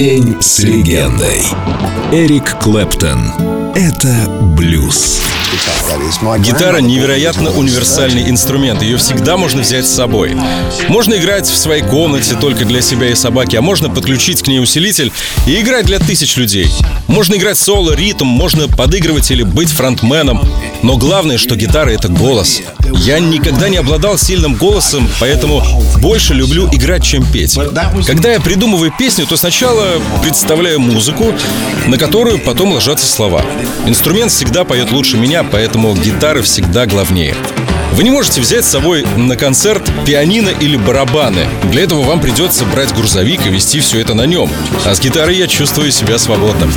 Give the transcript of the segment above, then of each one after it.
День с легендой. Эрик Клэптон. Это блюз. Гитара невероятно универсальный инструмент, ее всегда можно взять с собой. Можно играть в своей комнате только для себя и собаки, а можно подключить к ней усилитель и играть для тысяч людей. Можно играть соло, ритм, можно подыгрывать или быть фронтменом. Но главное, что гитара — это голос. Я никогда не обладал сильным голосом, поэтому больше люблю играть, чем петь. Когда я придумываю песню, то сначала представляю музыку, на которую потом ложатся слова. Инструмент всегда поет лучше меня, поэтому гитара всегда главнее. Вы не можете взять с собой на концерт пианино или барабаны. Для этого вам придется брать грузовик и вести все это на нем. А с гитарой я чувствую себя свободным.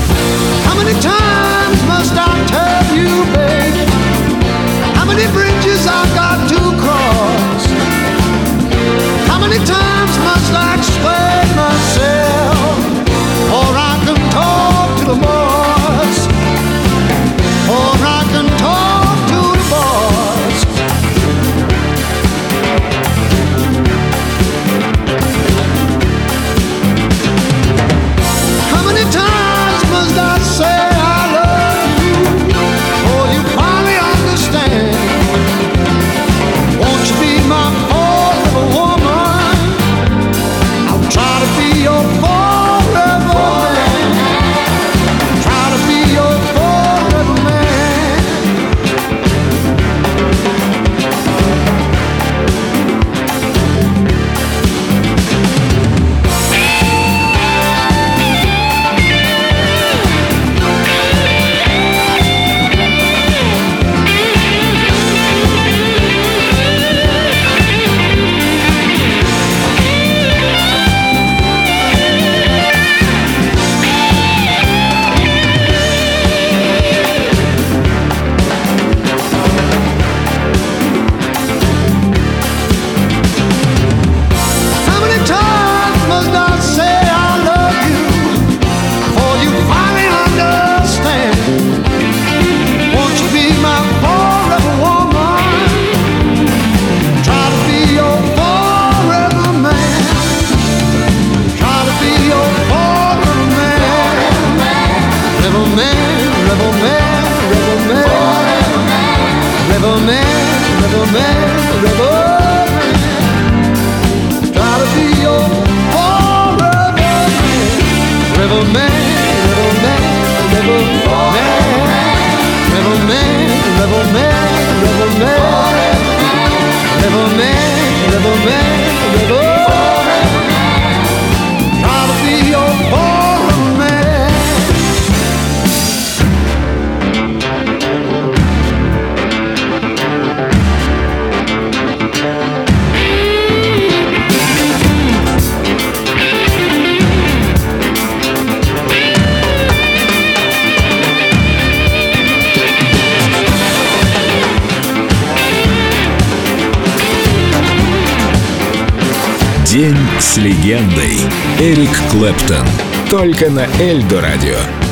Rebel man, rebel man, rebel man. Try to be your forever man. Rebel man, rebel man, rebel man. Rebel man, rebel man, День с легендой. Эрик Клэптон. Только на Эльдо радио.